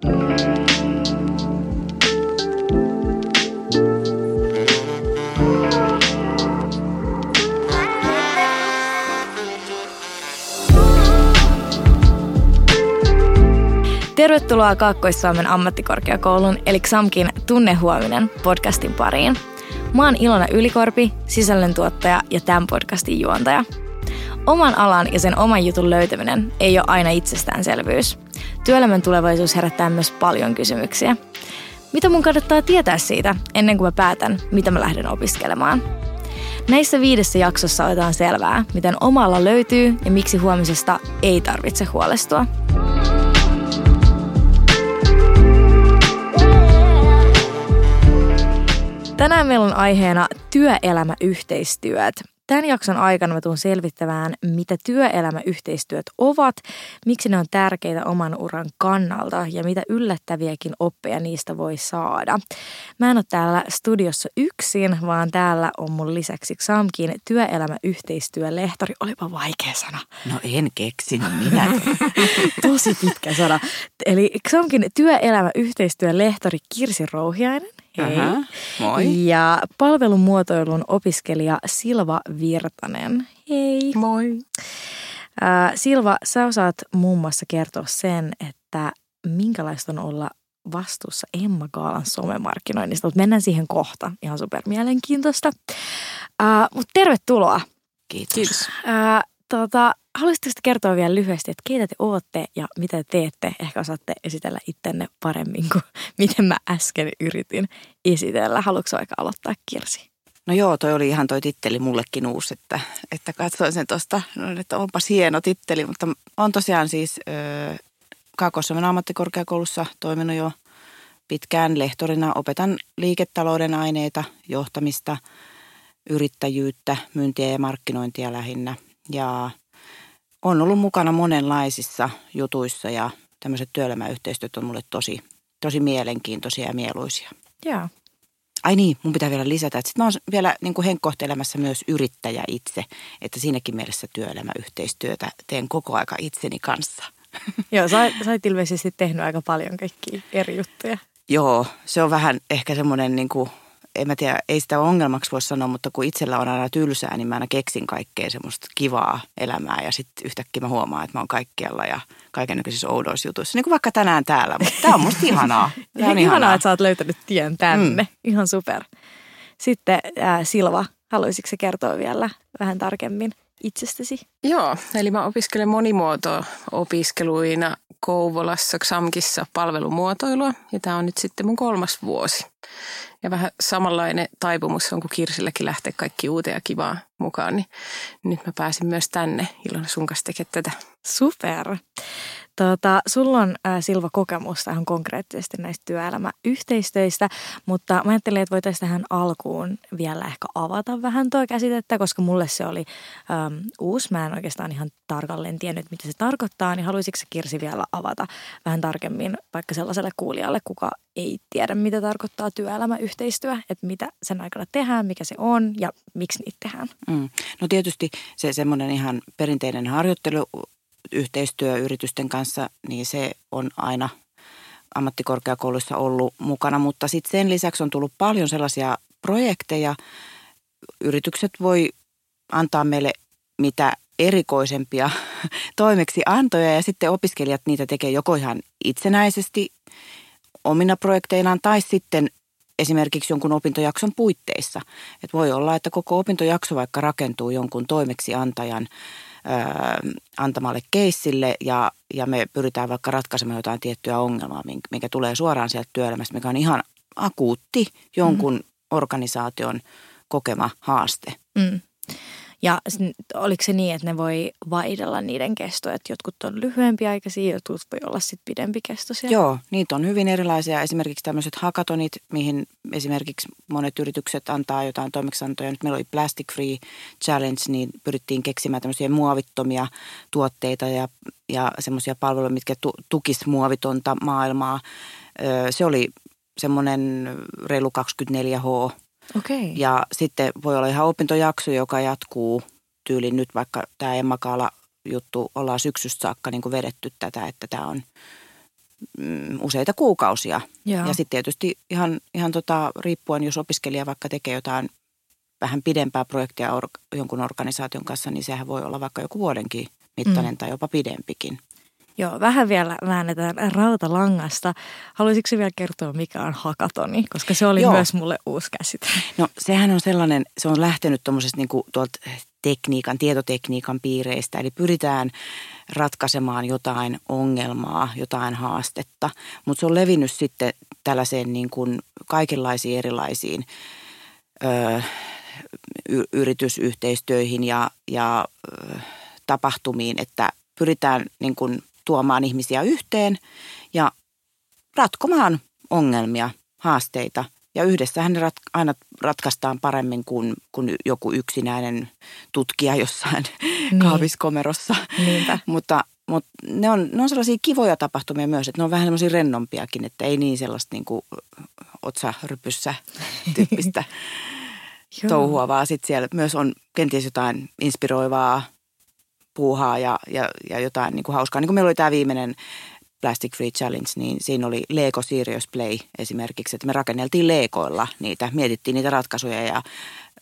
Tervetuloa Kaakkois-Suomen ammattikorkeakoulun eli XAMKin Tunnehuominen podcastin pariin. Mä oon Ilona Ylikorpi, sisällöntuottaja ja tämän podcastin juontaja. Oman alan ja sen oman jutun löytäminen ei ole aina itsestäänselvyys. Työelämän tulevaisuus herättää myös paljon kysymyksiä. Mitä mun kannattaa tietää siitä ennen kuin mä päätän, mitä mä lähden opiskelemaan? Näissä viidessä jaksossa otetaan selvää, miten omalla löytyy ja miksi huomisesta ei tarvitse huolestua. Tänään meillä on aiheena työelämäyhteistyöt. Tämän jakson aikana mä tuun selvittämään, mitä työelämäyhteistyöt ovat, miksi ne on tärkeitä oman uran kannalta ja mitä yllättäviäkin oppeja niistä voi saada. Mä en ole täällä studiossa yksin, vaan täällä on mun lisäksi Xamkin työelämäyhteistyölehtori. Olipa vaikea sana. No en keksinyt minä. Tosi pitkä sana. Eli Xamkin työelämäyhteistyölehtori Kirsi Rouhiainen Hei. Aha, moi. Ja palvelumuotoilun opiskelija Silva Virtanen. Hei. Moi. Äh, Silva, sä osaat muun muassa kertoa sen, että minkälaista on olla vastuussa Emma Kaalan somemarkkinoinnista, mutta mennään siihen kohta. Ihan super mielenkiintoista. Äh, mutta tervetuloa. Kiitos. Kiitos. Äh, tota, haluaisitteko kertoa vielä lyhyesti, että keitä te ootte ja mitä te teette? Ehkä osaatte esitellä ittenne paremmin kuin miten mä äsken yritin esitellä. Haluatko aika aloittaa Kirsi? No joo, toi oli ihan toi titteli mullekin uusi, että, että katsoin sen tuosta, no, että onpas hieno titteli, mutta on tosiaan siis kaakos ammattikorkeakoulussa toiminut jo pitkään lehtorina. Opetan liiketalouden aineita, johtamista, yrittäjyyttä, myyntiä ja markkinointia lähinnä. Ja on ollut mukana monenlaisissa jutuissa ja tämmöiset työelämäyhteistyöt on mulle tosi, tosi mielenkiintoisia ja mieluisia. Joo. Ai niin, mun pitää vielä lisätä, että sit mä oon vielä niin kuin henkkohteelämässä myös yrittäjä itse, että siinäkin mielessä työelämäyhteistyötä teen koko aika itseni kanssa. Joo, sä, sä oot ilmeisesti tehnyt aika paljon kaikkia eri juttuja. Joo, se on vähän ehkä semmoinen niin kuin en mä tiedä, ei sitä ongelmaksi voi sanoa, mutta kun itsellä on aina tylsää, niin mä aina keksin kaikkea semmoista kivaa elämää ja sitten yhtäkkiä mä huomaan, että mä oon kaikkialla ja kaikenlaisissa oudoissa jutuissa. Niin kuin vaikka tänään täällä, mutta tämä on musta ihanaa. Tää on ihanaa, ihanaa, että sä oot löytänyt tien tänne. Mm. Ihan super. Sitten äh, Silva, haluaisitko kertoa vielä vähän tarkemmin itsestäsi? Joo, eli mä opiskelen monimuoto-opiskeluina Kouvolassa XAMKissa palvelumuotoilua ja tämä on nyt sitten mun kolmas vuosi. Ja vähän samanlainen taipumus on kuin Kirsilläkin lähteä kaikki uuteen ja kivaa mukaan, niin nyt mä pääsin myös tänne Ilona sun kanssa tekemään tätä. Super. Tota, sulla on äh, Silva kokemusta ihan konkreettisesti näistä työelämäyhteistöistä, mutta mä ajattelin, että voitaisiin tähän alkuun vielä ehkä avata vähän tuo käsitettä, koska mulle se oli ähm, uusi. Mä en oikeastaan ihan tarkalleen tiennyt, mitä se tarkoittaa, niin haluaisitko Kirsi vielä avata vähän tarkemmin vaikka sellaiselle kuulijalle, kuka ei tiedä, mitä tarkoittaa työelämäyhteistyö, että mitä sen aikana tehdään, mikä se on ja miksi niitä tehdään? Mm. No tietysti se semmoinen ihan perinteinen harjoittelu yhteistyö yritysten kanssa, niin se on aina ammattikorkeakouluissa ollut mukana, mutta sitten sen lisäksi on tullut paljon sellaisia projekteja. Yritykset voi antaa meille mitä erikoisempia toimeksiantoja ja sitten opiskelijat niitä tekee joko ihan itsenäisesti omina projekteinaan tai sitten esimerkiksi jonkun opintojakson puitteissa. Et voi olla, että koko opintojakso vaikka rakentuu jonkun toimeksiantajan antamalle keissille ja, ja me pyritään vaikka ratkaisemaan jotain tiettyä ongelmaa, mikä tulee suoraan sieltä työelämästä, mikä on ihan akuutti jonkun mm. organisaation kokema haaste. Mm. Ja oliko se niin, että ne voi vaihdella niiden kestoja, että jotkut on lyhyempiaikaisia, jotkut voi olla sitten pidempikestoisia? Joo, niitä on hyvin erilaisia. Esimerkiksi tämmöiset hakatonit, mihin esimerkiksi monet yritykset antaa jotain toimeksiantoja. Nyt meillä oli Plastic Free Challenge, niin pyrittiin keksimään tämmöisiä muovittomia tuotteita ja, ja semmoisia palveluja, mitkä tu, tukis muovitonta maailmaa. Se oli semmoinen reilu 24H Okay. Ja sitten voi olla ihan opintojakso, joka jatkuu tyyliin nyt vaikka tämä Emma Kaala juttu ollaan syksystä saakka niin kuin vedetty tätä, että tämä on mm, useita kuukausia. Joo. Ja sitten tietysti ihan, ihan tota, riippuen, jos opiskelija vaikka tekee jotain vähän pidempää projektia or, jonkun organisaation kanssa, niin sehän voi olla vaikka joku vuodenkin mittainen mm. tai jopa pidempikin. Joo, vähän vielä väännetään rautalangasta. Haluaisitko vielä kertoa, mikä on hakatoni? Koska se oli Joo. myös mulle uusi käsite. No sehän on sellainen, se on lähtenyt tuommoisesta niin tuolta tekniikan, tietotekniikan piireistä. Eli pyritään ratkaisemaan jotain ongelmaa, jotain haastetta. Mutta se on levinnyt sitten tällaiseen niin kuin kaikenlaisiin erilaisiin ö, yritysyhteistyöihin ja, ja ö, tapahtumiin, että pyritään niin kuin tuomaan ihmisiä yhteen ja ratkomaan ongelmia, haasteita. Ja yhdessähän ne rat, aina ratkaistaan paremmin kuin, kuin joku yksinäinen tutkija jossain niin. kaaviskomerossa. mutta, mutta ne, on, ne on sellaisia kivoja tapahtumia myös, että ne on vähän sellaisia rennompiakin, että ei niin sellaista niin kuin otsarypyssä tyyppistä touhua, vaan sitten siellä myös on kenties jotain inspiroivaa puuhaa ja, ja, ja jotain niin kuin hauskaa. Niin kuin meillä oli tämä viimeinen Plastic Free Challenge, niin siinä oli Lego Serious Play esimerkiksi, että me rakenneltiin Legoilla niitä, mietittiin niitä ratkaisuja ja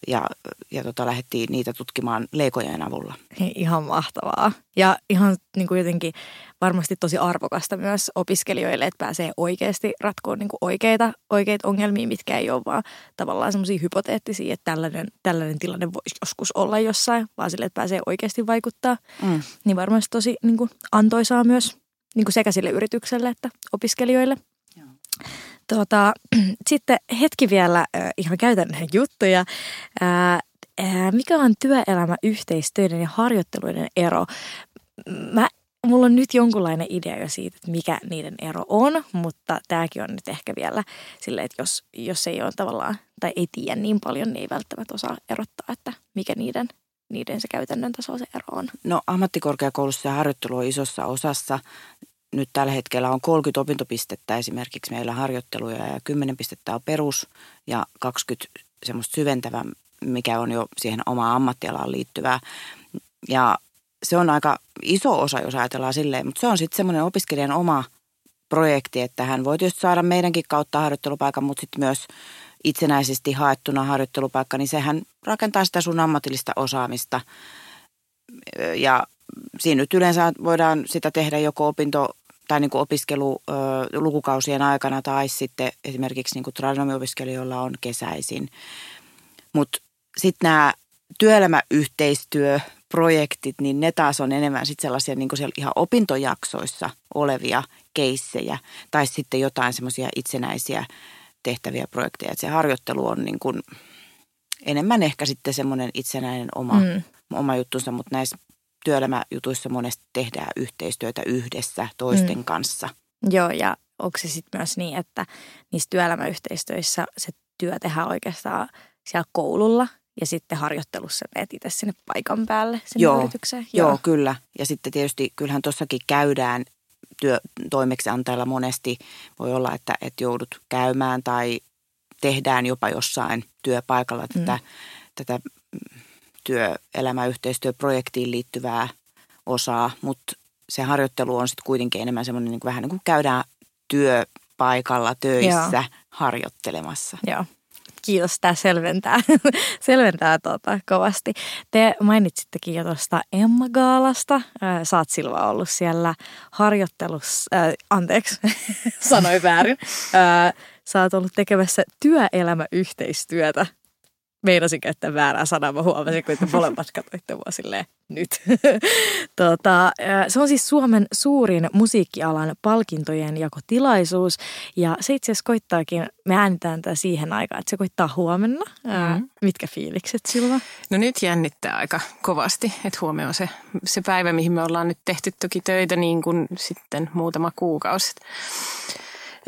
ja, ja tota, lähdettiin niitä tutkimaan leikojen avulla. Ihan mahtavaa. Ja ihan niin kuin jotenkin varmasti tosi arvokasta myös opiskelijoille, että pääsee oikeasti ratkoon niin kuin oikeita, oikeita ongelmia, mitkä ei ole vaan tavallaan semmoisia hypoteettisia, että tällainen, tällainen tilanne voisi joskus olla jossain, vaan sille, että pääsee oikeasti vaikuttaa. Mm. Niin varmasti tosi niin kuin antoisaa myös niin kuin sekä sille yritykselle että opiskelijoille. Tuota, sitten hetki vielä ihan käytännön juttuja. Mikä on työelämäyhteistyöiden ja harjoitteluiden ero? Mä, mulla on nyt jonkunlainen idea jo siitä, että mikä niiden ero on, mutta tämäkin on nyt ehkä vielä silleen, että jos, jos ei ole tavallaan tai ei tiedä niin paljon, niin ei välttämättä osaa erottaa, että mikä niiden niiden se käytännön taso se ero on? No ammattikorkeakoulussa harjoittelu on isossa osassa nyt tällä hetkellä on 30 opintopistettä esimerkiksi meillä harjoitteluja ja 10 pistettä on perus ja 20 semmoista syventävää, mikä on jo siihen omaan ammattialaan liittyvää. Ja se on aika iso osa, jos ajatellaan silleen, mutta se on sitten semmoinen opiskelijan oma projekti, että hän voi tietysti saada meidänkin kautta harjoittelupaikan, mutta sitten myös itsenäisesti haettuna harjoittelupaikka, niin sehän rakentaa sitä sun ammatillista osaamista. Ja siinä nyt yleensä voidaan sitä tehdä joko opinto tai niin kuin opiskelu ö, lukukausien aikana tai sitten esimerkiksi niin kuin tradenomiopiskelijoilla on kesäisin. Mutta sitten nämä työelämäyhteistyöprojektit, niin ne taas on enemmän sitten sellaisia niin kuin ihan opintojaksoissa olevia keissejä tai sitten jotain semmoisia itsenäisiä tehtäviä projekteja. Et se harjoittelu on niin kuin enemmän ehkä sitten semmoinen itsenäinen oma, mm. oma juttunsa, mutta näissä työelämäjutuissa monesti tehdään yhteistyötä yhdessä toisten mm. kanssa. Joo, ja onko se sitten myös niin, että niissä työelämäyhteistyöissä se työ tehdään oikeastaan siellä koululla ja sitten harjoittelussa menet itse sinne paikan päälle sinne joo, yritykseen? Joo. joo, kyllä. Ja sitten tietysti kyllähän tuossakin käydään työ, toimeksiantajalla monesti voi olla, että, että joudut käymään tai tehdään jopa jossain työpaikalla mm. tätä, tätä työelämäyhteistyöprojektiin liittyvää osaa, mutta se harjoittelu on sitten kuitenkin enemmän semmoinen niin kuin vähän niin kuin käydään työpaikalla töissä Joo. harjoittelemassa. Joo. Kiitos, tämä selventää, selventää tuota, kovasti. Te mainitsittekin jo tuosta Emma Gaalasta. Sä oot Silva ollut siellä harjoittelussa, äh, anteeksi, sanoin väärin. Äh, sä oot ollut tekemässä työelämäyhteistyötä meinasin käyttää väärää sanaa, mä huomasin, kun te molemmat katsoitte mua silleen, nyt. tota, se on siis Suomen suurin musiikkialan palkintojen jakotilaisuus ja se itse asiassa koittaakin, me äänitään tämä siihen aikaan, että se koittaa huomenna. Mm. Mitkä fiilikset silloin? No nyt jännittää aika kovasti, että huomioon se, se päivä, mihin me ollaan nyt tehty toki töitä niin kuin sitten muutama kuukausi.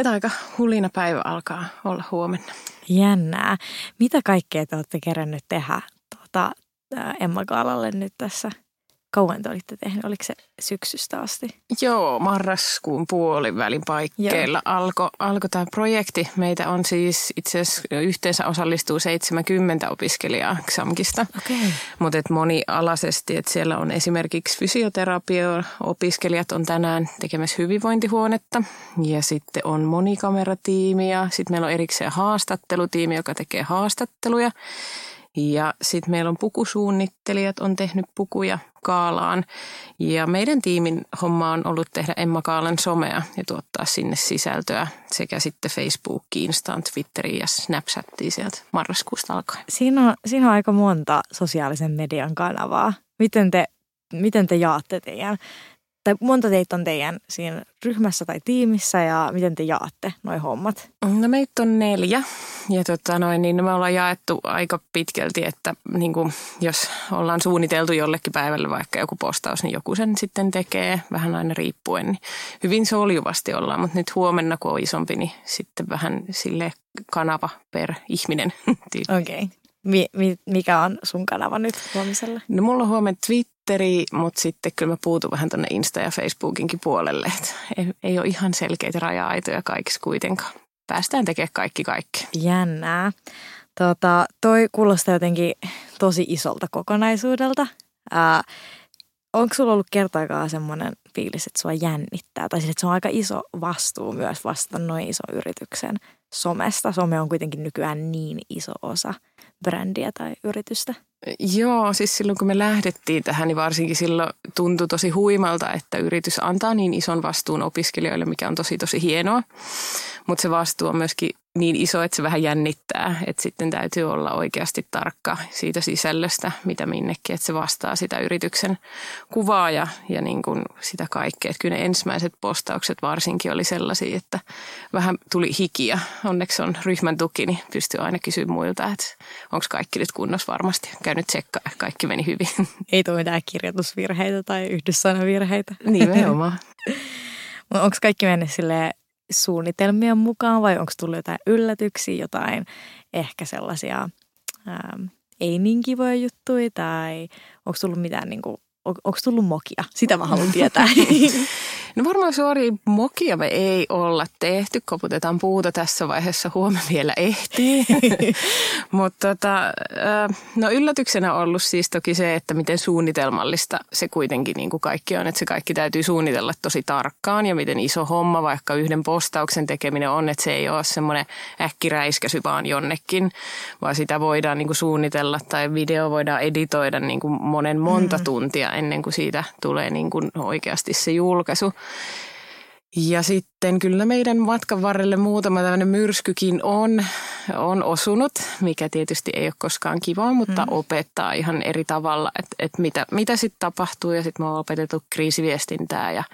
Että aika hulina päivä alkaa olla huomenna. Jännää. Mitä kaikkea te olette kerännyt tehdä tuota, Emma Gaalalle nyt tässä kauan te olitte tehneet? Oliko se syksystä asti? Joo, marraskuun puolivälin paikkeilla alkoi alko tämä projekti. Meitä on siis itse asiassa yhteensä osallistuu 70 opiskelijaa XAMKista. Okei. Mutta monialaisesti, että siellä on esimerkiksi fysioterapia-opiskelijat on tänään tekemässä hyvinvointihuonetta. Ja sitten on monikameratiimi ja sitten meillä on erikseen haastattelutiimi, joka tekee haastatteluja. Ja sitten meillä on pukusuunnittelijat, on tehnyt pukuja Kaalaan. Ja meidän tiimin homma on ollut tehdä Emma Kaalan somea ja tuottaa sinne sisältöä sekä sitten Facebookiin, Instaan, Twitteriin ja Snapchattiin sieltä marraskuusta alkaen. Siinä on, siinä on aika monta sosiaalisen median kanavaa. Miten te, miten te jaatte teidän tai monta teitä on teidän siinä ryhmässä tai tiimissä ja miten te jaatte noin hommat? No meitä on neljä ja tota noin, niin me ollaan jaettu aika pitkälti, että niin kuin, jos ollaan suunniteltu jollekin päivälle vaikka joku postaus, niin joku sen sitten tekee vähän aina riippuen. Niin hyvin soljuvasti ollaan, mutta nyt huomenna kun on isompi, niin sitten vähän sille kanava per ihminen. Okei. Okay. Mi- mi- mikä on sun kanava nyt huomisella? No mulla on huomenna Twitteri, mutta sitten kyllä mä puutun vähän tuonne Insta- ja Facebookinkin puolelle. Et ei, ei ole ihan selkeitä raja-aitoja kaikissa kuitenkaan. Päästään tekemään kaikki kaikki. Jännää. Tota, toi kuulostaa jotenkin tosi isolta kokonaisuudelta. Ää, onko sulla ollut kertaakaan semmoinen fiilis, että sua jännittää? Tai siis, että se on aika iso vastuu myös vastata noin iso yrityksen somesta. Some on kuitenkin nykyään niin iso osa brändiä tai yritystä. Joo, siis silloin kun me lähdettiin tähän, niin varsinkin silloin tuntui tosi huimalta, että yritys antaa niin ison vastuun opiskelijoille, mikä on tosi tosi hienoa. Mutta se vastuu on myöskin niin iso, että se vähän jännittää, että sitten täytyy olla oikeasti tarkka siitä sisällöstä, mitä minnekin, että se vastaa sitä yrityksen kuvaa ja, ja niin kuin sitä kaikkea. Että kyllä ne ensimmäiset postaukset varsinkin oli sellaisia, että vähän tuli hikiä. Onneksi on ryhmän tuki, niin pystyy aina kysymään muilta, että onko kaikki nyt kunnossa varmasti. Käynyt tsekkaa, kaikki meni hyvin. Ei tule mitään kirjoitusvirheitä tai yhdyssanavirheitä. Nimenomaan. onko kaikki mennyt silleen suunnitelmien mukaan vai onko tullut jotain yllätyksiä, jotain ehkä sellaisia ää, ei niin kivoja juttuja tai onko tullut mitään niin kuin, on, onko tullut mokia? Sitä mä haluan tietää. No varmaan suoria mokia me ei olla tehty. Koputetaan puuta tässä vaiheessa. Huomenna vielä ehtii. Mutta tota, no yllätyksenä on ollut siis toki se, että miten suunnitelmallista se kuitenkin niin kuin kaikki on. Että se kaikki täytyy suunnitella tosi tarkkaan ja miten iso homma vaikka yhden postauksen tekeminen on. Että se ei ole semmoinen äkkiräiskäsy vaan jonnekin, vaan sitä voidaan niin kuin suunnitella tai video voidaan editoida niin kuin monen monta mm. tuntia ennen kuin siitä tulee niin kuin oikeasti se julkaisu. Ja sitten kyllä meidän matkan varrelle muutama tämmöinen myrskykin on, on osunut, mikä tietysti ei ole koskaan kiva, mutta mm. opettaa ihan eri tavalla, että, että mitä, mitä sitten tapahtuu. Ja sitten me ollaan opetettu kriisiviestintää ja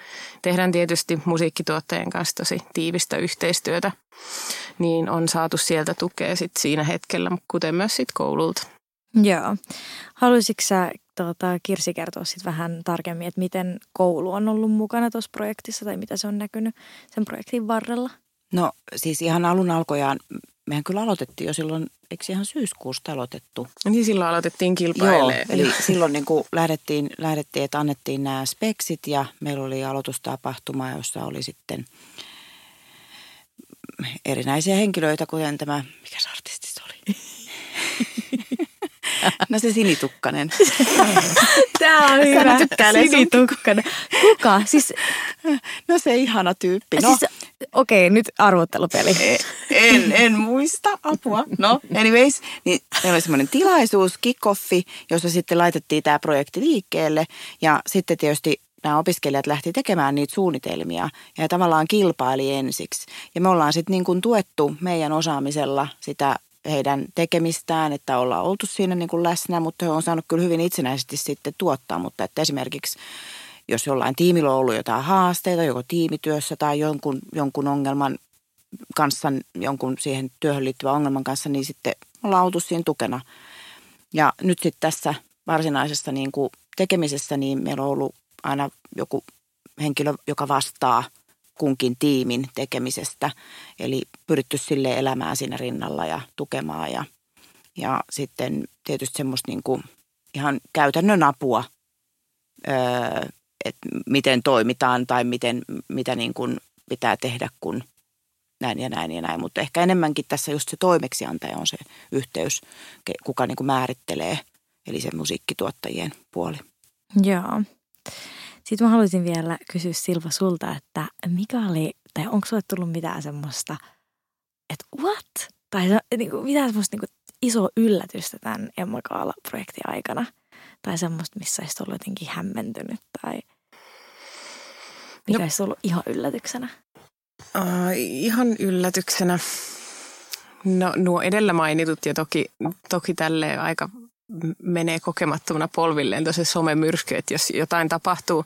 tehdään tietysti musiikkituottajien kanssa tosi tiivistä yhteistyötä. Niin on saatu sieltä tukea sitten siinä hetkellä, kuten myös sitten koululta. Joo. Haluaisitko sä tuota, Kirsi kertoa sit vähän tarkemmin, että miten koulu on ollut mukana tuossa projektissa tai mitä se on näkynyt sen projektin varrella? No siis ihan alun alkojaan, mehän kyllä aloitettiin jo silloin, eikö ihan syyskuusta aloitettu? Niin silloin aloitettiin kilpailemaan. Joo, eli silloin niin kuin lähdettiin, lähdettiin, että annettiin nämä speksit ja meillä oli aloitustapahtuma, jossa oli sitten erinäisiä henkilöitä, kuten tämä, mikä se artisti se oli? No se sinitukkanen. Tämä on hyvä. Sinitukkanen. Kuka? Siis... No se ihana tyyppi. No. Siis, okei, okay, nyt arvottelupeli. E, en, en muista. Apua. No, anyways. Niin meillä oli semmoinen tilaisuus, kickoffi, jossa sitten laitettiin tämä projekti liikkeelle. Ja sitten tietysti nämä opiskelijat lähti tekemään niitä suunnitelmia ja tavallaan kilpaili ensiksi. Ja me ollaan sitten niin kuin tuettu meidän osaamisella sitä heidän tekemistään, että ollaan oltu siinä niin kuin läsnä, mutta he on saanut kyllä hyvin itsenäisesti sitten tuottaa, mutta että esimerkiksi jos jollain tiimillä on ollut jotain haasteita, joko tiimityössä tai jonkun, jonkun ongelman kanssa, jonkun siihen työhön liittyvän ongelman kanssa, niin sitten ollaan oltu siinä tukena. Ja nyt sitten tässä varsinaisessa niin kuin tekemisessä, niin meillä on ollut aina joku henkilö, joka vastaa – kunkin tiimin tekemisestä. Eli pyritty sille elämään siinä rinnalla ja tukemaan ja, ja sitten tietysti semmoista niin kuin ihan käytännön apua että miten toimitaan tai miten, mitä niin kuin pitää tehdä, kun näin ja näin ja näin. Mutta ehkä enemmänkin tässä just se toimeksiantaja on se yhteys, kuka niin kuin määrittelee, eli se musiikkituottajien puoli. Joo. Sitten mä haluaisin vielä kysyä Silva sulta, että mikä oli, tai onko sulle tullut mitään semmoista, että what? Tai niin kuin, mitään semmoista niin kuin, isoa yllätystä tämän Emma Kaala-projektin aikana? Tai semmoista, missä olisi ollut jotenkin hämmentynyt tai mikä no. olisi ollut ihan yllätyksenä? Uh, ihan yllätyksenä. No nuo edellä mainitut ja toki, toki tälle aika menee kokemattomana polvilleen tosi somemyrsky, että jos jotain tapahtuu.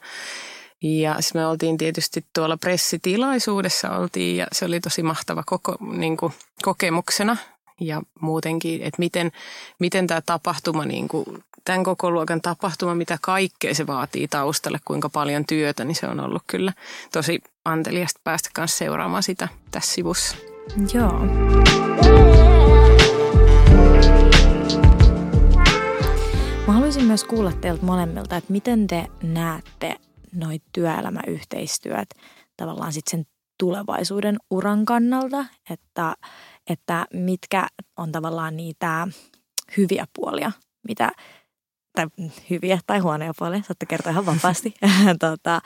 Ja sitten me oltiin tietysti tuolla pressitilaisuudessa oltiin ja se oli tosi mahtava koko, niin kuin, kokemuksena ja muutenkin, että miten, miten tämä tapahtuma, niin kuin, tämän koko luokan tapahtuma, mitä kaikkea se vaatii taustalle, kuinka paljon työtä, niin se on ollut kyllä tosi anteliasta päästä kanssa seuraamaan sitä tässä sivussa. Joo. Mä haluaisin myös kuulla teiltä molemmilta, että miten te näette noit työelämäyhteistyöt tavallaan sitten sen tulevaisuuden uran kannalta, että, että mitkä on tavallaan niitä hyviä puolia, mitä, tai hyviä tai huonoja puolia, saatte kertoa ihan vapaasti, tota,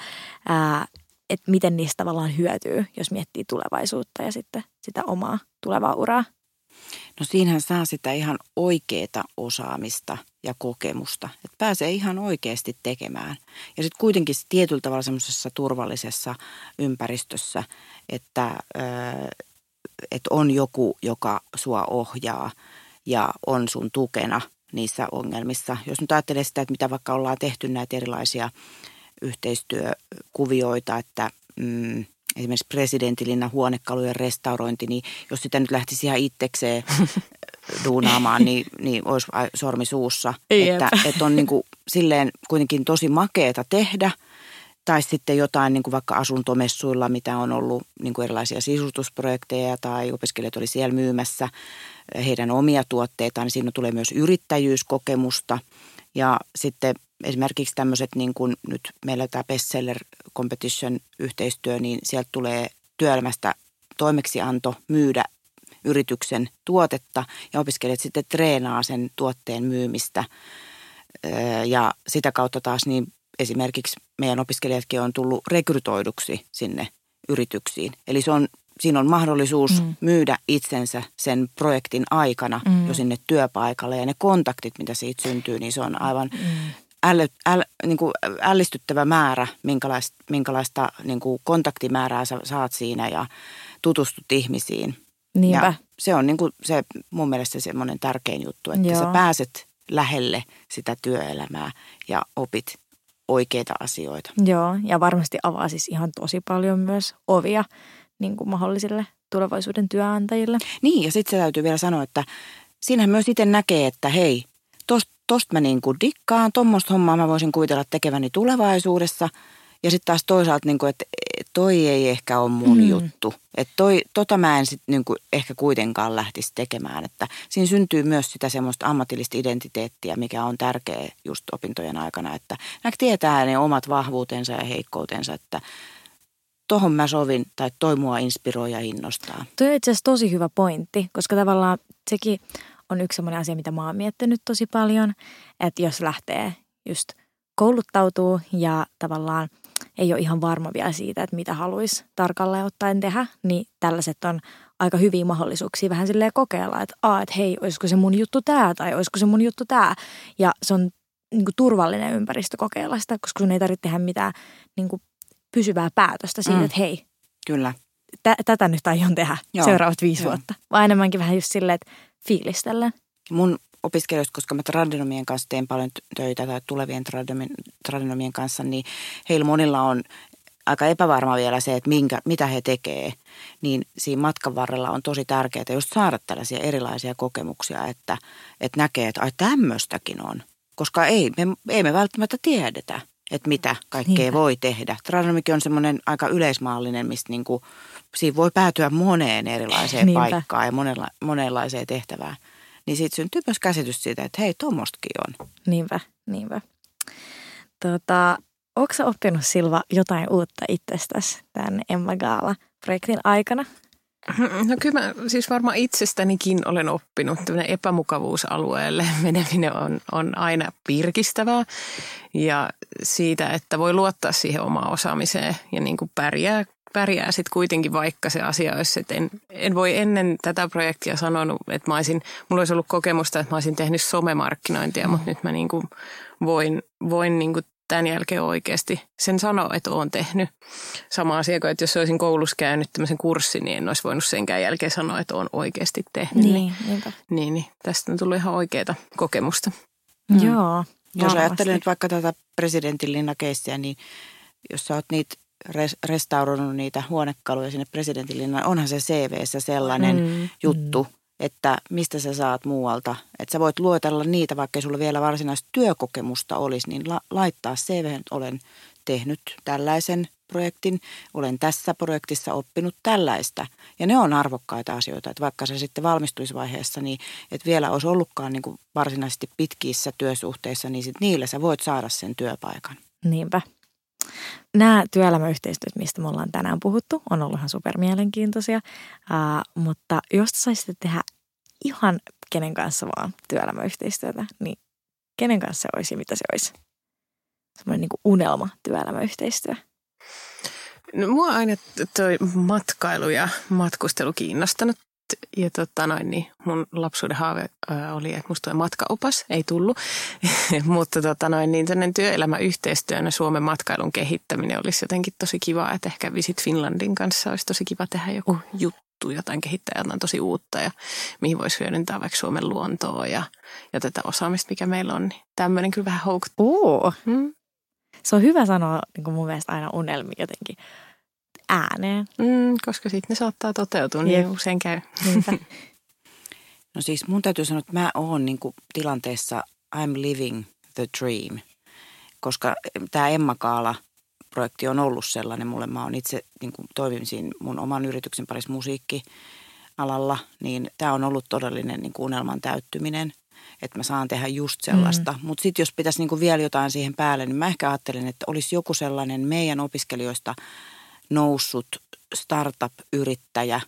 että miten niistä tavallaan hyötyy, jos miettii tulevaisuutta ja sitten sitä omaa tulevaa uraa. No siinähän saa sitä ihan oikeaa osaamista ja kokemusta, että pääsee ihan oikeasti tekemään. Ja sitten kuitenkin tietyllä tavalla semmoisessa turvallisessa ympäristössä, että, että on joku, joka sua ohjaa ja on sun tukena niissä ongelmissa. Jos nyt ajattelee sitä, että mitä vaikka ollaan tehty näitä erilaisia yhteistyökuvioita, että mm, esimerkiksi presidentillinnan huonekalujen restaurointi, niin jos sitä nyt lähtisi ihan itsekseen duunaamaan, niin, niin olisi sormi suussa. Että, että on niin kuin silleen kuitenkin tosi makeeta tehdä. Tai sitten jotain niin kuin vaikka asuntomessuilla, mitä on ollut niin kuin erilaisia sisustusprojekteja tai opiskelijat oli siellä myymässä heidän omia tuotteitaan, niin siinä tulee myös yrittäjyyskokemusta. Ja sitten esimerkiksi tämmöiset niin kuin nyt meillä tämä bestseller competition yhteistyö, niin sieltä tulee työelämästä toimeksianto myydä yrityksen tuotetta ja opiskelijat sitten treenaa sen tuotteen myymistä. Ja sitä kautta taas niin esimerkiksi meidän opiskelijatkin on tullut rekrytoiduksi sinne yrityksiin. Eli se on, siinä on mahdollisuus mm. myydä itsensä sen projektin aikana mm. jo sinne työpaikalle. Ja ne kontaktit, mitä siitä syntyy, niin se on aivan mm äly, äl, niin kuin ällistyttävä määrä, minkälaista, minkälaista niin kuin kontaktimäärää sä saat siinä ja tutustut ihmisiin. Niinpä. Ja se on niin kuin se mun mielestä semmoinen tärkein juttu, että Joo. sä pääset lähelle sitä työelämää ja opit oikeita asioita. Joo, ja varmasti avaa siis ihan tosi paljon myös ovia niin kuin mahdollisille tulevaisuuden työnantajille. Niin, ja sitten se täytyy vielä sanoa, että siinähän myös itse näkee, että hei, tosta tosta mä niin kuin dikkaan, tuommoista hommaa mä voisin kuvitella tekeväni tulevaisuudessa. Ja sitten taas toisaalta, niin kuin, että toi ei ehkä ole mun mm. juttu. Että toi, tota mä en sitten niin ehkä kuitenkaan lähtisi tekemään. Että siinä syntyy myös sitä semmoista ammatillista identiteettiä, mikä on tärkeä just opintojen aikana. Että näkö tietää ne omat vahvuutensa ja heikkoutensa, että tohon mä sovin tai toi mua inspiroi ja innostaa. Tuo on itse asiassa tosi hyvä pointti, koska tavallaan sekin on yksi sellainen asia, mitä mä oon miettinyt tosi paljon, että jos lähtee just kouluttautuu ja tavallaan ei ole ihan varma vielä siitä, että mitä haluaisi tarkalleen ottaen tehdä, niin tällaiset on aika hyviä mahdollisuuksia vähän silleen kokeilla, että, Aa, että hei, olisiko se mun juttu tämä tai olisiko se mun juttu tämä. Ja se on niin kuin, turvallinen ympäristö kokeilla sitä, koska sun ei tarvitse tehdä mitään niin kuin, pysyvää päätöstä siitä, mm. että hei, Kyllä. T- tätä nyt aion tehdä Joo. seuraavat viisi Joo. vuotta. Vaan enemmänkin vähän just silleen, että fiilistellen. Mun opiskelijoista, koska mä tradenomien kanssa teen paljon töitä tai tulevien tradenomien kanssa, niin heillä monilla on aika epävarma vielä se, että minkä, mitä he tekee, niin siinä matkan varrella on tosi tärkeää just saada tällaisia erilaisia kokemuksia, että, että näkee, että ai tämmöistäkin on. Koska ei me, ei me välttämättä tiedetä, että mitä kaikkea Niinpä. voi tehdä. Tradenomikin on semmoinen aika yleismaallinen, mistä niinku siinä voi päätyä moneen erilaiseen Niinpä. paikkaan ja monenla, monenlaiseen tehtävään. Niin siitä syntyy myös käsitys siitä, että hei, tuommoistakin on. Niinpä, niinpä. Tota, Onko oppinut Silva jotain uutta itsestäsi tämän Emma Gaala-projektin aikana? No kyllä mä siis varmaan itsestänikin olen oppinut. Tämmöinen epämukavuusalueelle meneminen on, on aina pirkistävää. Ja siitä, että voi luottaa siihen omaan osaamiseen ja niin kuin pärjää, pärjää sitten kuitenkin vaikka se asia olisi, että en, en voi ennen tätä projektia sanonut, että mä olisin, mulla olisi ollut kokemusta, että mä olisin tehnyt somemarkkinointia, mutta nyt mä niin kuin voin, voin niin kuin tämän jälkeen oikeasti sen sanoa, että olen tehnyt. Sama asia kuin, että jos olisin koulussa käynyt tämmöisen kurssin, niin en olisi voinut senkään jälkeen sanoa, että olen oikeasti tehnyt. Niin, niin, niin, niin tästä on tullut ihan oikeaa kokemusta. Mm. Joo. Jos ajattelen nyt vaikka tätä presidentin linnakeissiä, niin jos sä oot niitä restauroinut niitä huonekaluja sinne presidentin onhan se CVssä sellainen mm, juttu, mm että mistä sä saat muualta. Että sä voit luetella niitä, vaikka ei sulla vielä varsinaista työkokemusta olisi, niin la- laittaa CV, olen tehnyt tällaisen projektin, olen tässä projektissa oppinut tällaista. Ja ne on arvokkaita asioita, että vaikka se sitten valmistuisvaiheessa, niin että vielä olisi ollutkaan niin kuin varsinaisesti pitkissä työsuhteissa, niin sit niillä sä voit saada sen työpaikan. Niinpä. Nämä työelämäyhteistyöt, mistä me ollaan tänään puhuttu, on ollut ihan supermielenkiintoisia, uh, mutta jos saisitte tehdä ihan kenen kanssa vaan työelämäyhteistyötä, niin kenen kanssa se olisi ja mitä se olisi? Semmoinen niin unelma työelämäyhteistyö. No, mua aina toi matkailu ja matkustelu kiinnostanut ja tota noin, niin mun lapsuuden haave oli, että musta tulee matkaopas, ei tullut, mutta tota noin, niin työelämäyhteistyönä Suomen matkailun kehittäminen olisi jotenkin tosi kiva, että ehkä Visit Finlandin kanssa. Olisi tosi kiva tehdä joku juttu, jotain kehittää jotain tosi uutta ja mihin voisi hyödyntää vaikka Suomen luontoa ja, ja tätä osaamista, mikä meillä on, niin tämmöinen kyllä vähän houkuttaa. Hmm? Se on hyvä sanoa niin kuin mun mielestä aina unelmi jotenkin ääneen. Mm, koska sitten ne saattaa toteutua, niin Jep. usein käy. no siis mun täytyy sanoa, että mä oon niin kuin tilanteessa I'm living the dream, koska tämä Emma Kaala projekti on ollut sellainen mulle. Mä oon itse niin kuin toimin siinä mun oman yrityksen parissa musiikkialalla, niin tämä on ollut todellinen niin kuin unelman täyttyminen – että mä saan tehdä just sellaista. Mm. Mutta sitten jos pitäisi niinku vielä jotain siihen päälle, niin mä ehkä ajattelen, että olisi joku sellainen meidän opiskelijoista noussut startup-yrittäjä,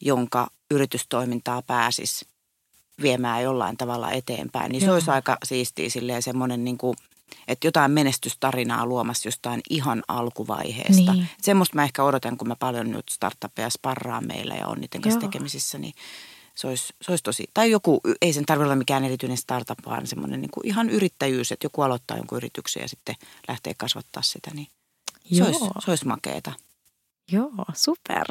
jonka yritystoimintaa pääsisi viemään jollain tavalla eteenpäin. Niin Joo. se olisi aika siistiä silleen semmoinen niin kuin, että jotain menestystarinaa luomassa jostain ihan alkuvaiheesta. Niin. Semmoista mä ehkä odotan, kun mä paljon nyt startupeja sparraan meillä ja on niiden kanssa Joo. tekemisissä, niin se olisi, se olisi tosi, tai joku, ei sen tarvitse olla mikään erityinen startup, vaan semmoinen niin kuin ihan yrittäjyys, että joku aloittaa jonkun yrityksen ja sitten lähtee kasvattaa sitä, niin se, olisi, se olisi makeeta. Joo, super.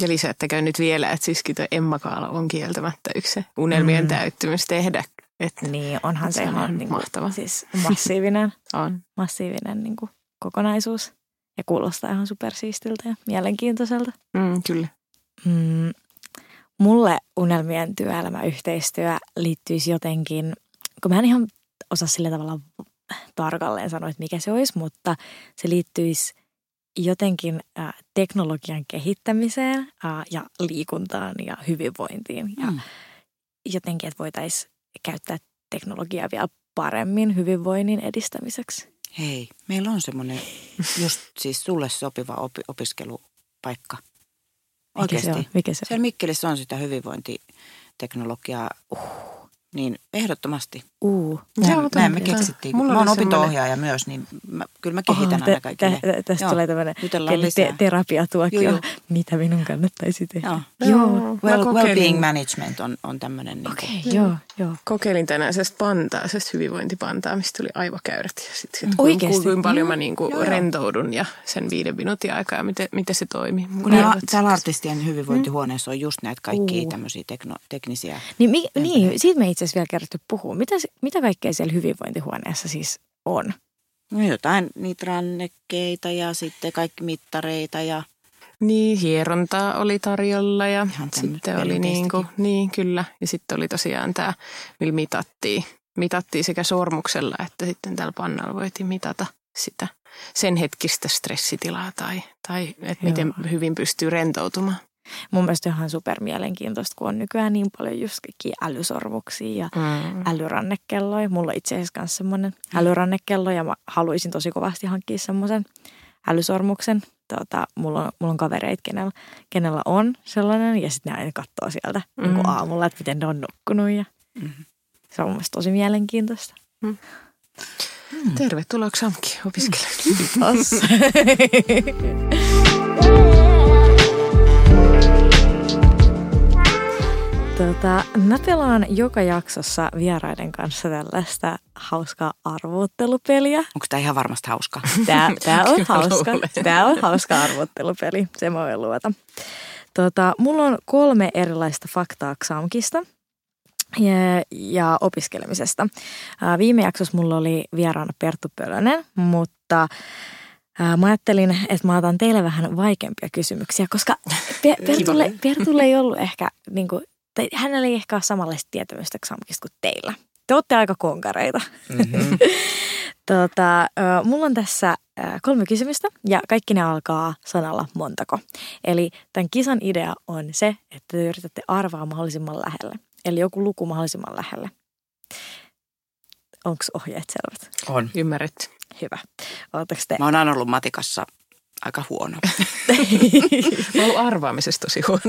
Ja lisättäkö nyt vielä, että siis Emma Kaala on kieltämättä yksi unelmien mm. täyttymys tehdä. Että niin, onhan se, ihan niin kuin, mahtava. Siis massiivinen, on. massiivinen niin kuin, kokonaisuus. Ja kuulostaa ihan supersiistiltä ja mielenkiintoiselta. Mm, kyllä. Mm, mulle unelmien työelämäyhteistyö liittyisi jotenkin, kun mä en ihan osaa sillä tavalla tarkalleen sanoa, että mikä se olisi, mutta se liittyisi – jotenkin äh, teknologian kehittämiseen äh, ja liikuntaan ja hyvinvointiin. Ja mm. jotenkin, että voitaisiin käyttää teknologiaa vielä paremmin hyvinvoinnin edistämiseksi. Hei, meillä on semmoinen just siis sulle sopiva opi- opiskelupaikka. Oikeasti. Mikä se on? Mikä se on? Siellä Mikkelissä on sitä hyvinvointiteknologiaa. Uh niin ehdottomasti. Uu. Näin, näin me keksittiin. Mulla mä oon opinto-ohjaaja myös, niin mä, kyllä mä kehitän Oho, aina kaikille. Tä, tästä Joo, tulee tämmöinen te, terapiatuokio, joo, joo. mitä minun kannattaisi tehdä. Joo. joo. Well, well-being management on, on tämmöinen. Niin Okei, okay, joo, joo. Kokeilin tänään sellaista pantaa, sellaista hyvinvointipantaa, mistä tuli aivokäyrät. Ja sitten sit Oikeasti? kuinka paljon mä niinku joo, rentoudun ja sen viiden minuutin aikaa, miten, miten se toimii. Kun ne, täällä artistien hyvinvointihuoneessa on just näitä kaikkia tämmöisiä teknisiä. Niin, mi, niin siitä me itse asiassa vielä kerätty puhua. Mitä, mitä kaikkea siellä hyvinvointihuoneessa siis on? No jotain niitä rannekkeita ja sitten kaikki mittareita ja... Niin, hierontaa oli tarjolla ja Ihan sitten oli niin kuin, niin kyllä. Ja sitten oli tosiaan tämä, millä mitattiin, mitattiin sekä sormuksella että sitten tällä pannalla voitiin mitata sitä sen hetkistä stressitilaa tai, tai että miten hyvin pystyy rentoutumaan. Mun mielestä ihan super mielenkiintoista, kun on nykyään niin paljon just kaikkia älysormuksia ja mm. älyrannekelloja. Mulla on itse asiassa myös semmoinen älyrannekello ja mä haluaisin tosi kovasti hankkia semmoisen älysormuksen. Tota, mulla, on, mulla on kavereita, kenellä, kenellä on sellainen ja sitten ne aina katsoo sieltä mm. niin aamulla, että miten ne on nukkunut ja mm. se on mun mielestä tosi mielenkiintoista. Mm. Tervetuloa Xamki opiskelemaan. Kiitos. Tota, mä pelaan joka jaksossa vieraiden kanssa tällaista hauskaa arvottelupeliä. Onko tämä ihan varmasti hauska? Tää, tää on hauska. Tää on hauska arvottelupeli, se mä voin luota. Tota, mulla on kolme erilaista faktaa Xamkista ja, ja opiskelemisesta. Ää, viime jaksossa mulla oli vieraana Perttu Pölönen, mutta ää, mä ajattelin, että mä otan teille vähän vaikeampia kysymyksiä, koska Pertulle, Pertulle ei ollut ehkä niin kuin, tai hänellä ei ehkä ole samanlaista tietämystä Xamkista kuin teillä. Te olette aika konkareita. Mm-hmm. tota, mulla on tässä kolme kysymystä ja kaikki ne alkaa sanalla montako. Eli tämän kisan idea on se, että te yritätte arvaa mahdollisimman lähelle. Eli joku luku mahdollisimman lähelle. Onko ohjeet selvät? On. Ymmärretty. Hyvä. Oletteko te? Mä oon aina ollut matikassa aika huono. Mä oon arvaamisessa tosi huono.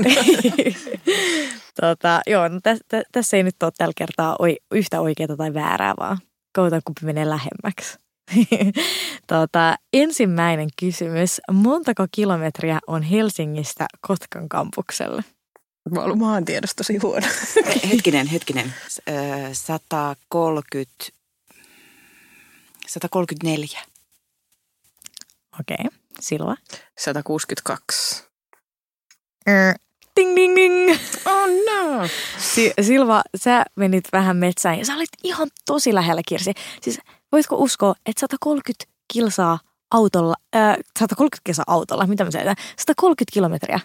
tota, joo, no tä, tä, tässä ei nyt ole tällä kertaa oi, yhtä oikeaa tai väärää, vaan koetaan kumpi menee lähemmäksi. tota, ensimmäinen kysymys. Montako kilometriä on Helsingistä Kotkan kampukselle? Mä oon maantiedossa tosi huono. hetkinen, hetkinen. 130, 134. Okei. Okay. Silva? 162. Er, ding, ding, ding. Oh no. Si- Silva, sä menit vähän metsään ja sä olit ihan tosi lähellä Kirsi. Siis voitko uskoa, että 130 kilsaa autolla, äh, 130 kilsaa autolla, mitä mä sanon, 130 kilometriä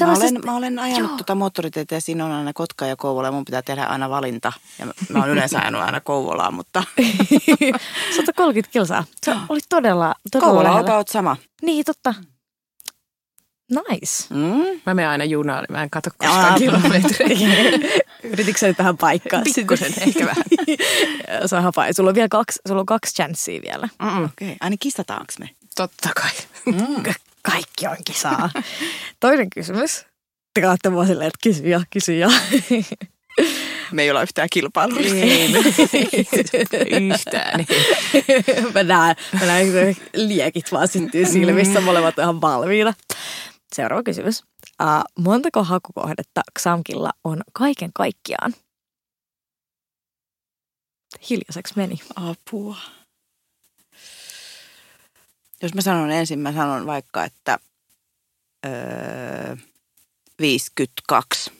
Mä olen, mä olen ajanut tuota moottoriteitä ja siinä on aina Kotka ja Kouvola ja mun pitää tehdä aina valinta. Ja mä oon yleensä ajanut aina Kouvolaa, mutta... 130 kilsaa. Se oli todella, todella Kouvola on about sama. Niin, totta. Nice. Mm. Mä menen aina junaan, niin mä en katso koskaan kilometriä. Yritikö sä nyt tähän paikkaa? Pikkusen, ehkä vähän. se on hapa. Sulla on vielä kaksi, sulla on kaksi chanssiä vielä. Okei, okay. aina kistataanko me? Totta kai. Mm. Kaikki on kisaa. Toinen kysymys. Te kaatte mua silleen, että kysy ja kysy ja. Me ei olla yhtään kilpailullisia. Ei, me yhtään. mä näen, mä näen liekit vaan syttyy silmissä, molemmat ihan valmiina. Seuraava kysymys. Uh, montako hakukohdetta Xamkilla on kaiken kaikkiaan? Hiljaiseksi meni. Apua. Jos mä sanon ensin, mä sanon vaikka, että öö, 52.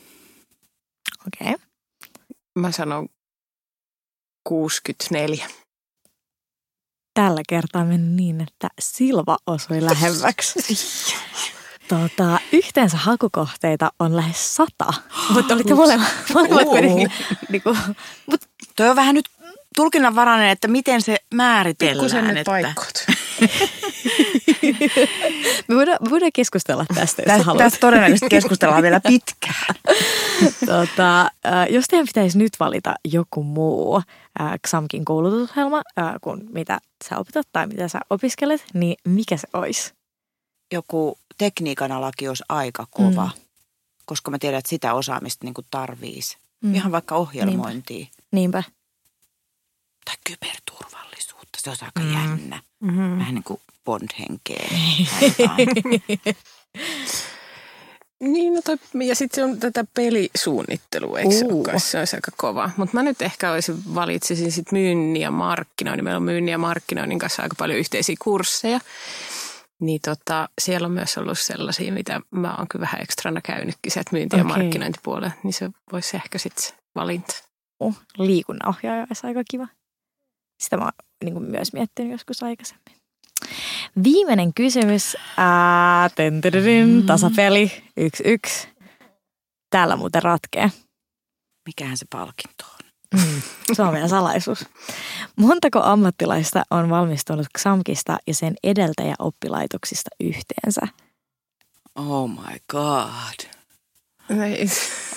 Okei. Okay. Mä sanon 64. Tällä kertaa meni niin, että Silva osui lähemmäksi. Tota, yhteensä hakukohteita on lähes sata, mutta olitte molemmat, molemmat kuitenkin. Niin kuin, mut, Toi on vähän nyt tulkinnanvarainen, että miten se määritellään. Pikkusen että... paikkoot. me, voidaan, me voidaan keskustella tästä, jos tästä, tästä todennäköisesti keskustellaan vielä pitkään. tota, äh, jos teidän pitäisi nyt valita joku muu äh, XAMKin koulutusohjelma äh, kuin mitä sä opetat tai mitä sä opiskelet, niin mikä se olisi? Joku tekniikan alaki olisi aika kova, mm. koska mä tiedän, että sitä osaamista niin tarviisi. Mm. Ihan vaikka ohjelmointia. Niinpä. Niinpä. Tai kyberturvallisuutta, se olisi aika mm. jännä. Mm-hmm. Vähän niin kuin Bond-henkeä. Niin, no toi, ja sitten on tätä pelisuunnittelua, eikö uh. se, se olisi aika kova. Mutta mä nyt ehkä olisin, valitsisin sitten myynnin ja markkinoinnin. Meillä on myynnin ja markkinoinnin kanssa aika paljon yhteisiä kursseja. Niin tota, siellä on myös ollut sellaisia, mitä mä oon kyllä vähän ekstrana käynytkin sieltä myynti- okay. ja markkinointipuolella. Niin se voisi ehkä sitten valinta. Uh, liikunnanohjaaja olisi aika kiva. Sitä mä oon niin myös miettinyt joskus aikaisemmin. Viimeinen kysymys. Ää, mm. tasapeli. Yksi, yksi. Täällä muuten ratkee. Mikähän se palkinto on? Mm, se on meidän salaisuus. Montako ammattilaista on valmistunut XAMKista ja sen edeltäjäoppilaitoksista yhteensä? Oh my god. Ei,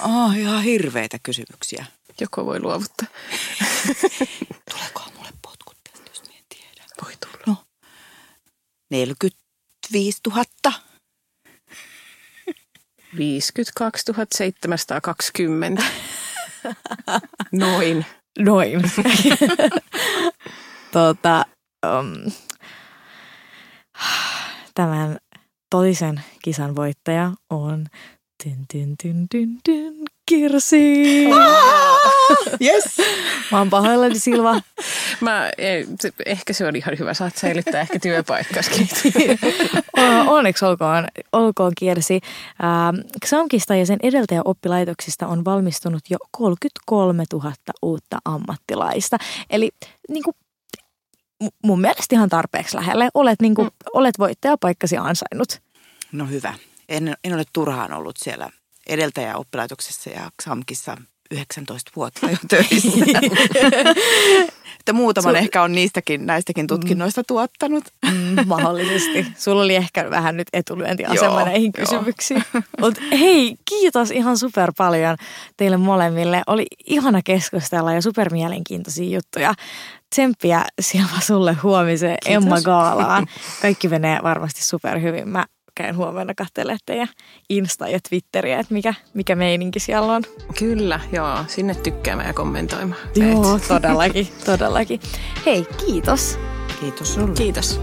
Oh, ihan hirveitä kysymyksiä. joko voi luovuttaa. Tuleekohan mulle potkut tästä, jos mä en tiedä. Voi tulla. No, 45 000. 52 720. Noin. Noin. tota, um, tämän toisen kisan voittaja on tyn, tyn, tyn, tyn, tyn, Kirsi. Yes. Mä oon pahoillani Silva. Mä, ei, se, ehkä se on ihan hyvä. Saat säilyttää ehkä työpaikkaskin. Onneksi olkoon, olkoon Kirsi. Ähm, Xamkista ja sen edeltäjä oppilaitoksista on valmistunut jo 33 000 uutta ammattilaista. Eli niin kuin, mun mielestä ihan tarpeeksi lähelle. Olet, niin kuin, mm. olet voittajapaikkasi ansainnut. No hyvä. En, en ole turhaan ollut siellä edeltäjäoppilaitoksessa ja XAMKissa 19 vuotta jo töissä. Että muutaman Su- ehkä on niistäkin, näistäkin tutkinnoista tuottanut. Mm, mahdollisesti. Sulla oli ehkä vähän nyt etulyöntiasema Joo, näihin joo. kysymyksiin. Mut hei, kiitos ihan super paljon teille molemmille. Oli ihana keskustella ja super mielenkiintoisia juttuja. Tsemppiä Silva sulle huomiseen. Emma Gaalaan. Kaikki menee varmasti super hyvin. Mä käyn huomenna katselemaan teidän Insta ja Twitteriä, että mikä, mikä meininki siellä on. Kyllä, joo. Sinne tykkäämään ja kommentoimaan. Joo, todellakin, todellakin. Hei, kiitos. Kiitos sulle. Kiitos.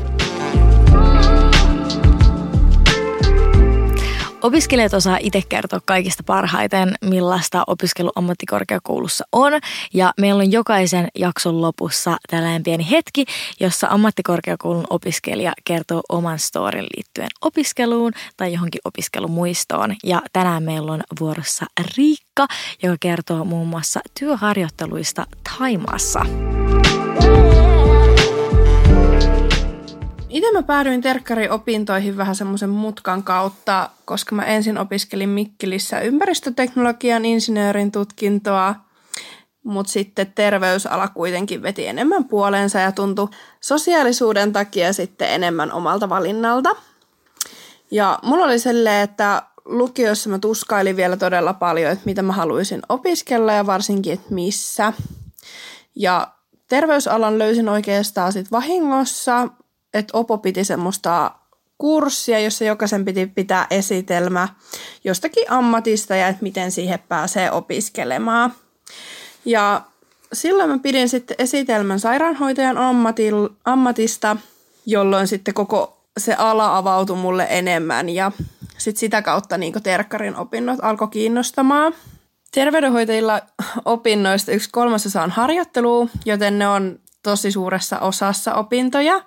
Opiskelijat osaa itse kertoa kaikista parhaiten, millaista opiskelu ammattikorkeakoulussa on. Ja meillä on jokaisen jakson lopussa tällainen pieni hetki, jossa ammattikorkeakoulun opiskelija kertoo oman storin liittyen opiskeluun tai johonkin opiskelumuistoon. Ja tänään meillä on vuorossa Riikka, joka kertoo muun muassa työharjoitteluista Taimaassa. Itse mä päädyin terkkariopintoihin vähän semmoisen mutkan kautta, koska mä ensin opiskelin Mikkelissä ympäristöteknologian insinöörin tutkintoa, mutta sitten terveysala kuitenkin veti enemmän puoleensa ja tuntui sosiaalisuuden takia sitten enemmän omalta valinnalta. Ja mulla oli silleen, että lukiossa mä tuskailin vielä todella paljon, että mitä mä haluaisin opiskella ja varsinkin, että missä. Ja terveysalan löysin oikeastaan sit vahingossa, että Opo piti semmoista kurssia, jossa jokaisen piti pitää esitelmä jostakin ammatista ja että miten siihen pääsee opiskelemaan. Ja silloin mä pidin sitten esitelmän sairaanhoitajan ammatil, ammatista, jolloin sitten koko se ala avautui mulle enemmän ja sitten sitä kautta niin terkkarin opinnot alkoi kiinnostamaan. Terveydenhoitajilla opinnoista yksi kolmasosa on harjoittelua, joten ne on tosi suuressa osassa opintoja.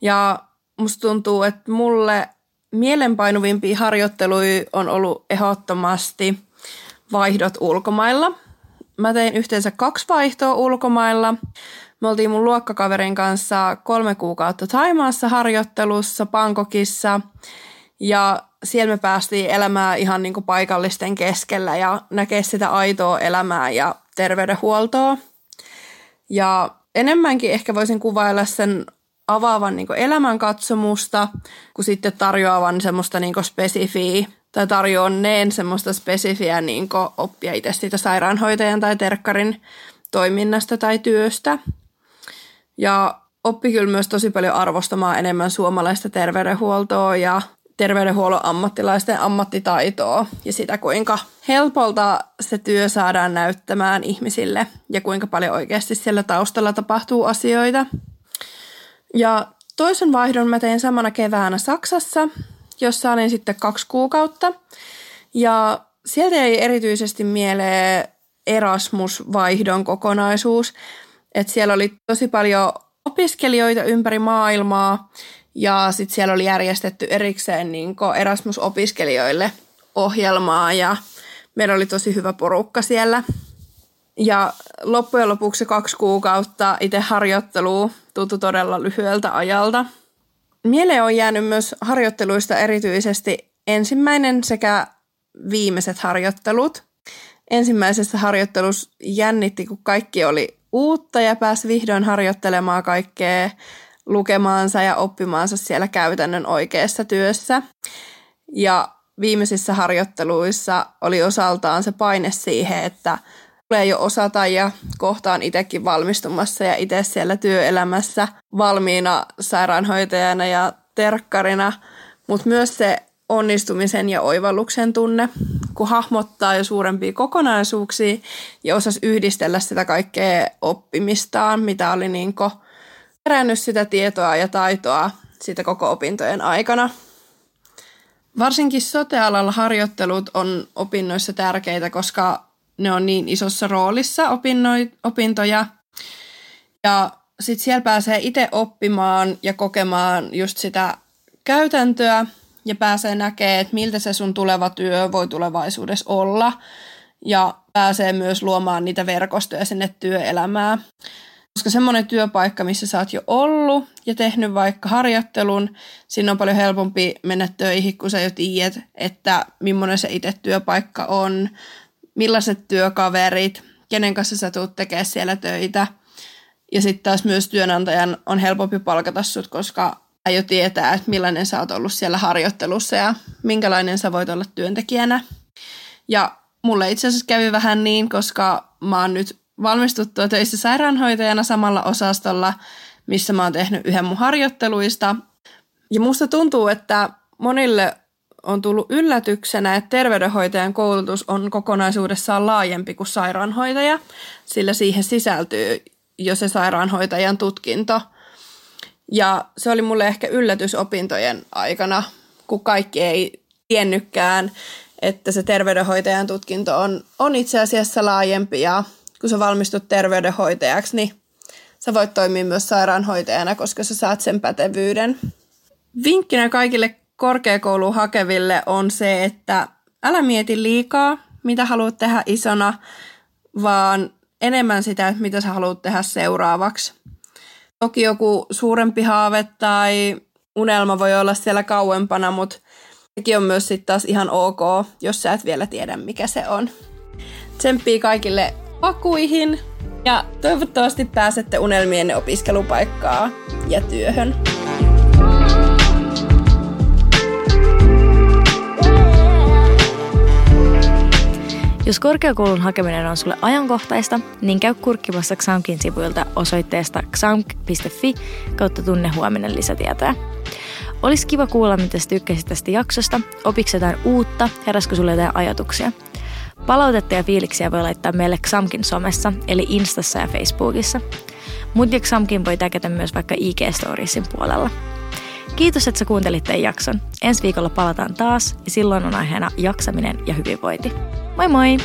Ja musta tuntuu, että mulle mielenpainuvimpia harjoitteluja on ollut ehdottomasti vaihdot ulkomailla. Mä tein yhteensä kaksi vaihtoa ulkomailla. Me oltiin mun luokkakaverin kanssa kolme kuukautta Taimaassa harjoittelussa Bangkokissa ja siellä me päästiin elämään ihan niin kuin paikallisten keskellä ja näkee sitä aitoa elämää ja terveydenhuoltoa. Ja enemmänkin ehkä voisin kuvailla sen avaavan niin elämänkatsomusta, kun sitten tarjoavan semmoista niin spesifiä tai tarjoanneen semmoista spesifiä niin oppia itse siitä sairaanhoitajan tai terkkarin toiminnasta tai työstä. Ja oppi kyllä myös tosi paljon arvostamaan enemmän suomalaista terveydenhuoltoa ja terveydenhuollon ammattilaisten ammattitaitoa ja sitä, kuinka helpolta se työ saadaan näyttämään ihmisille ja kuinka paljon oikeasti siellä taustalla tapahtuu asioita. Ja toisen vaihdon mä tein samana keväänä Saksassa, jossa olin sitten kaksi kuukautta. Ja sieltä ei erityisesti mieleen Erasmus-vaihdon kokonaisuus. Että siellä oli tosi paljon opiskelijoita ympäri maailmaa ja sitten siellä oli järjestetty erikseen niin Erasmus-opiskelijoille ohjelmaa ja meillä oli tosi hyvä porukka siellä. Ja loppujen lopuksi kaksi kuukautta itse harjoittelua tuntui todella lyhyeltä ajalta. Mieleen on jäänyt myös harjoitteluista erityisesti ensimmäinen sekä viimeiset harjoittelut. Ensimmäisessä harjoittelussa jännitti, kun kaikki oli uutta ja pääsi vihdoin harjoittelemaan kaikkea lukemaansa ja oppimaansa siellä käytännön oikeassa työssä. Ja viimeisissä harjoitteluissa oli osaltaan se paine siihen, että tulee jo osata ja kohtaan itsekin valmistumassa ja itse siellä työelämässä valmiina sairaanhoitajana ja terkkarina, mutta myös se onnistumisen ja oivalluksen tunne, kun hahmottaa jo suurempia kokonaisuuksia ja osasi yhdistellä sitä kaikkea oppimistaan, mitä oli niin kerännyt sitä tietoa ja taitoa siitä koko opintojen aikana. Varsinkin sotealalla harjoittelut on opinnoissa tärkeitä, koska ne on niin isossa roolissa opinnoi, opintoja. Ja sitten siellä pääsee itse oppimaan ja kokemaan just sitä käytäntöä ja pääsee näkemään, että miltä se sun tuleva työ voi tulevaisuudessa olla. Ja pääsee myös luomaan niitä verkostoja sinne työelämään. Koska semmoinen työpaikka, missä sä oot jo ollut ja tehnyt vaikka harjoittelun, siinä on paljon helpompi mennä töihin, kun sä jo tiedät, että millainen se itse työpaikka on, millaiset työkaverit, kenen kanssa sä tulet tekemään siellä töitä. Ja sitten taas myös työnantajan on helpompi palkata sut, koska jo tietää, että millainen sä oot ollut siellä harjoittelussa ja minkälainen sä voit olla työntekijänä. Ja mulle itse asiassa kävi vähän niin, koska mä oon nyt valmistuttua töissä sairaanhoitajana samalla osastolla, missä mä oon tehnyt yhden mun harjoitteluista. Ja musta tuntuu, että monille on tullut yllätyksenä, että terveydenhoitajan koulutus on kokonaisuudessaan laajempi kuin sairaanhoitaja, sillä siihen sisältyy jo se sairaanhoitajan tutkinto. Ja se oli mulle ehkä yllätys opintojen aikana, kun kaikki ei tiennytkään, että se terveydenhoitajan tutkinto on, on itse asiassa laajempi ja kun sä valmistut terveydenhoitajaksi, niin sä voit toimia myös sairaanhoitajana, koska sä saat sen pätevyyden. Vinkkinä kaikille korkeakouluun hakeville on se, että älä mieti liikaa, mitä haluat tehdä isona, vaan enemmän sitä, mitä sä haluat tehdä seuraavaksi. Toki joku suurempi haave tai unelma voi olla siellä kauempana, mutta sekin on myös sitten taas ihan ok, jos sä et vielä tiedä, mikä se on. Tsemppii kaikille pakuihin ja toivottavasti pääsette unelmienne opiskelupaikkaa ja työhön. Jos korkeakoulun hakeminen on sulle ajankohtaista, niin käy kurkkimassa XAMKin sivuilta osoitteesta xamk.fi kautta tunne huominen lisätietoja. Olisi kiva kuulla, mitä sä tykkäsit tästä jaksosta, opiks jotain uutta, heräskö sulle jotain ajatuksia. Palautetta ja fiiliksiä voi laittaa meille XAMKin somessa, eli Instassa ja Facebookissa. Mut ja XAMKin voi täkätä myös vaikka IG-storiesin puolella. Kiitos, että sä kuuntelit tämän jakson. Ensi viikolla palataan taas ja silloin on aiheena jaksaminen ja hyvinvointi. Moi moi!